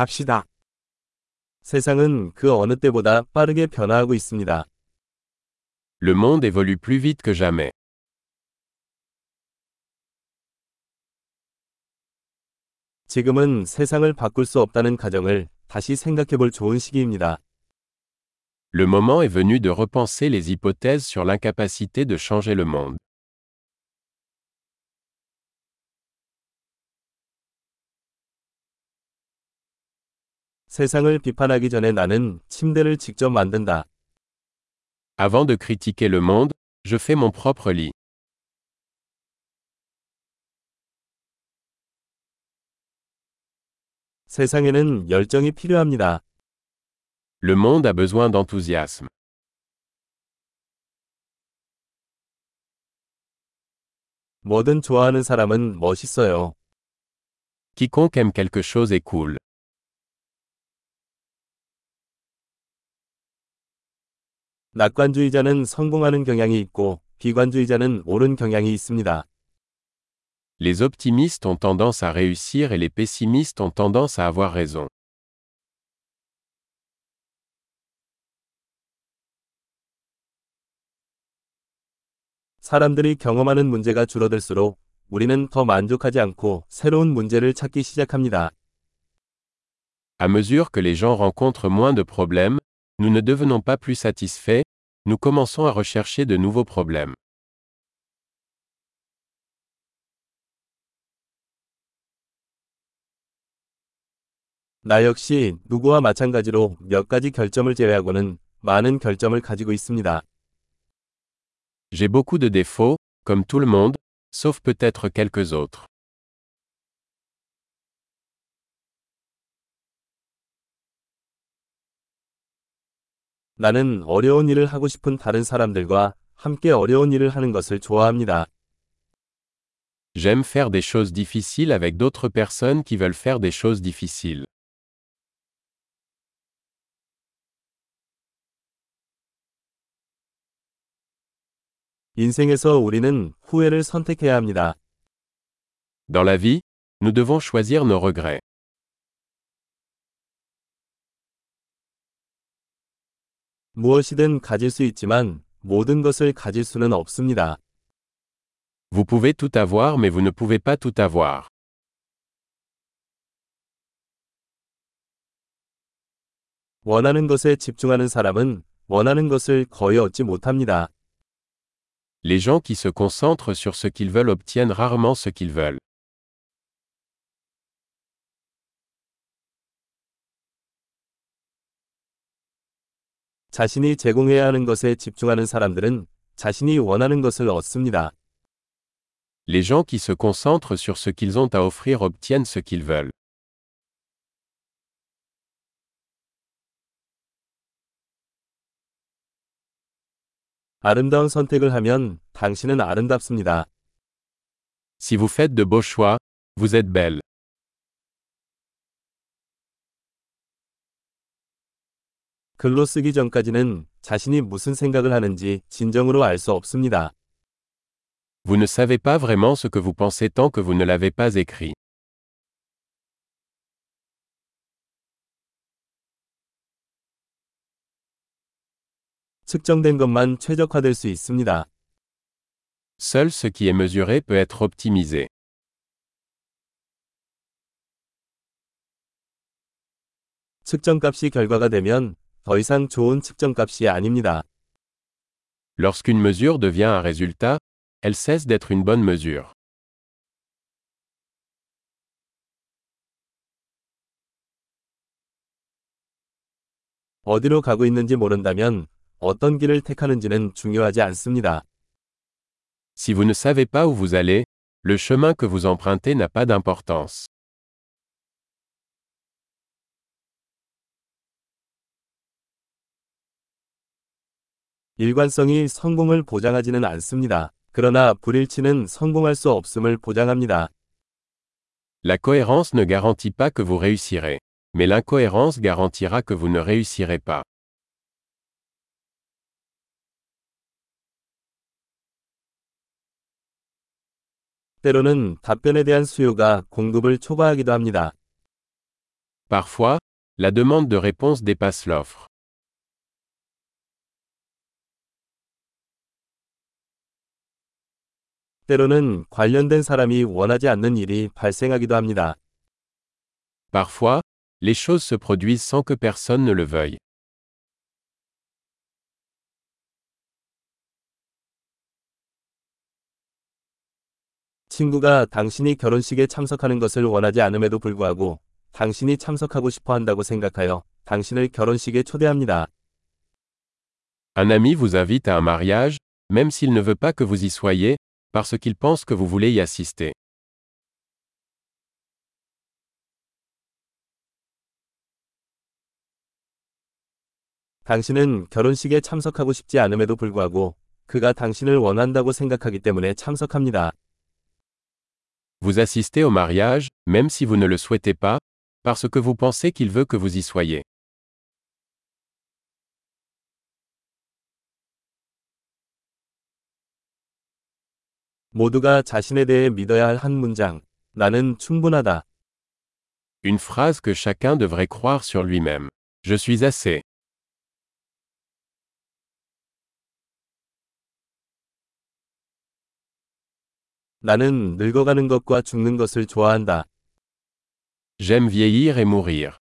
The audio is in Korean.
갑시다. 세상은 그 어느 때보다 빠르게 변화하고 있습니다. Le monde évolue plus vite que jamais. 지금은 세상을 바꿀 수 없다는 가정을 다시 생각해 볼 좋은 시기입니다. Le moment est venu de repenser les hypothèses sur l'incapacité de changer le monde. 세상을 비판하기 전에 나는 침대를 직접 만든다. Avant de critiquer le monde, je fais mon propre lit. 세상에는 열정이 필요합니다. Le monde a besoin d'enthousiasme. 뭐든 좋아하는 사람은 멋있어요. Quiconque aime quelque chose est cool. 낙관주의자는 성공하는 경향이 있고 비관주의자는 옳은 경향이 있습니다. Les optimistes ont tendance à réussir et les pessimistes ont tendance à avoir raison. 사람들이 경험하는 문제가 줄어들수록 우리는 더 만족하지 않고 새로운 문제를 찾기 시작합니다. À mesure que les gens rencontrent moins de problèmes, nous ne devenons pas plus satisfaits, nous commençons à rechercher de nouveaux problèmes. 나 역시 누구와 마찬가지로 몇 가지 결점을 제외하고는 많은 결점을 가지고 있습니다. J'ai beaucoup de défauts, comme tout le monde, sauf peut-être quelques autres. 나는 어려운 일을 하고 싶은 다른 사람들과 함께 어려운 일을 하는 것을 좋아합니다. J'aime faire des choses difficiles avec d'autres personnes qui veulent faire des choses difficiles. 인생에서 우리는 후회를 선택해야 합니다. Dans la vie, nous devons choisir nos regrets. 무엇이든 가질 수 있지만 모든 것을 가질 수는 없습니다. Vous pouvez tout avoir mais vous ne pouvez pas tout avoir. 원하는 것에 집중하는 사람은 원하는 것을 거의 얻지 못합니다. Les gens qui se concentrent sur ce qu'ils veulent obtiennent rarement ce qu'ils veulent. 자신이 제공해야 하는 것에 집중하는 사람들은 자신이 원하는 것을 얻습니다. Les gens qui se concentrent sur ce qu'ils ont à offrir obtiennent ce qu'ils veulent. 아름다운 선택을 하면 당신은 아름답습니다. Si vous faites de beaux choix, vous êtes belle. 글로 쓰기 전까지는 자신이 무슨 생각을 하는지 진정으로 알 수 없습니다. Vous ne savez pas vraiment ce que vous pensez tant que vous ne l'avez pas écrit. 측정된 것만 최적화될 수 있습니다. Seul ce qui est mesuré peut être optimisé. 측정값이 결과가 되면 더 이상 좋은 측정값이 아닙니다. Lorsqu'une mesure devient un résultat, elle cesse d'être une bonne mesure. 어디로 가고 있는지 모른다면 어떤 길을 택하는지는 중요하지 않습니다. Si vous ne savez pas où vous allez, le chemin que vous empruntez n'a pas d'importance. 일관성이 성공을 보장하지는 않습니다. 그러나 불일치는 성공할 수 없음을 보장합니다. La cohérence ne garantit pas que vous réussirez. Mais l'incohérence garantira que vous ne réussirez pas. 때로는 답변에 대한 수요가 공급을 초과하기도 합니다. Parfois, la demande de réponse dépasse l'offre. 때로는 관련된 사람이 원하지 않는 일이 발생하기도 합니다. Parfois, les choses se produisent sans que personne ne le veuille. 친구가 당신이 결혼식에 참석하는 것을 원하지 않음에도 불구하고 당신이 참석하고 싶어 한다고 생각하여 당신을 결혼식에 초대합니다. Un ami vous invite à un mariage, même s'il ne veut pas que vous y soyez, parce qu'il pense que vous voulez y assister. 당신은 결혼식에 참석하고 싶지 않음에도 불구하고 그가 당신을 원한다고 생각하기 때문에 참석합니다. Vous assistez au mariage, même si vous ne le souhaitez pas, parce que vous pensez qu'il veut que vous y soyez. 모두가 자신에 대해 믿어야 할 한 문장. 나는 충분하다. Une phrase que chacun devrait croire sur lui-même. Je suis assez. 나는 늙어가는 것과 죽는 것을 좋아한다. J'aime vieillir et mourir.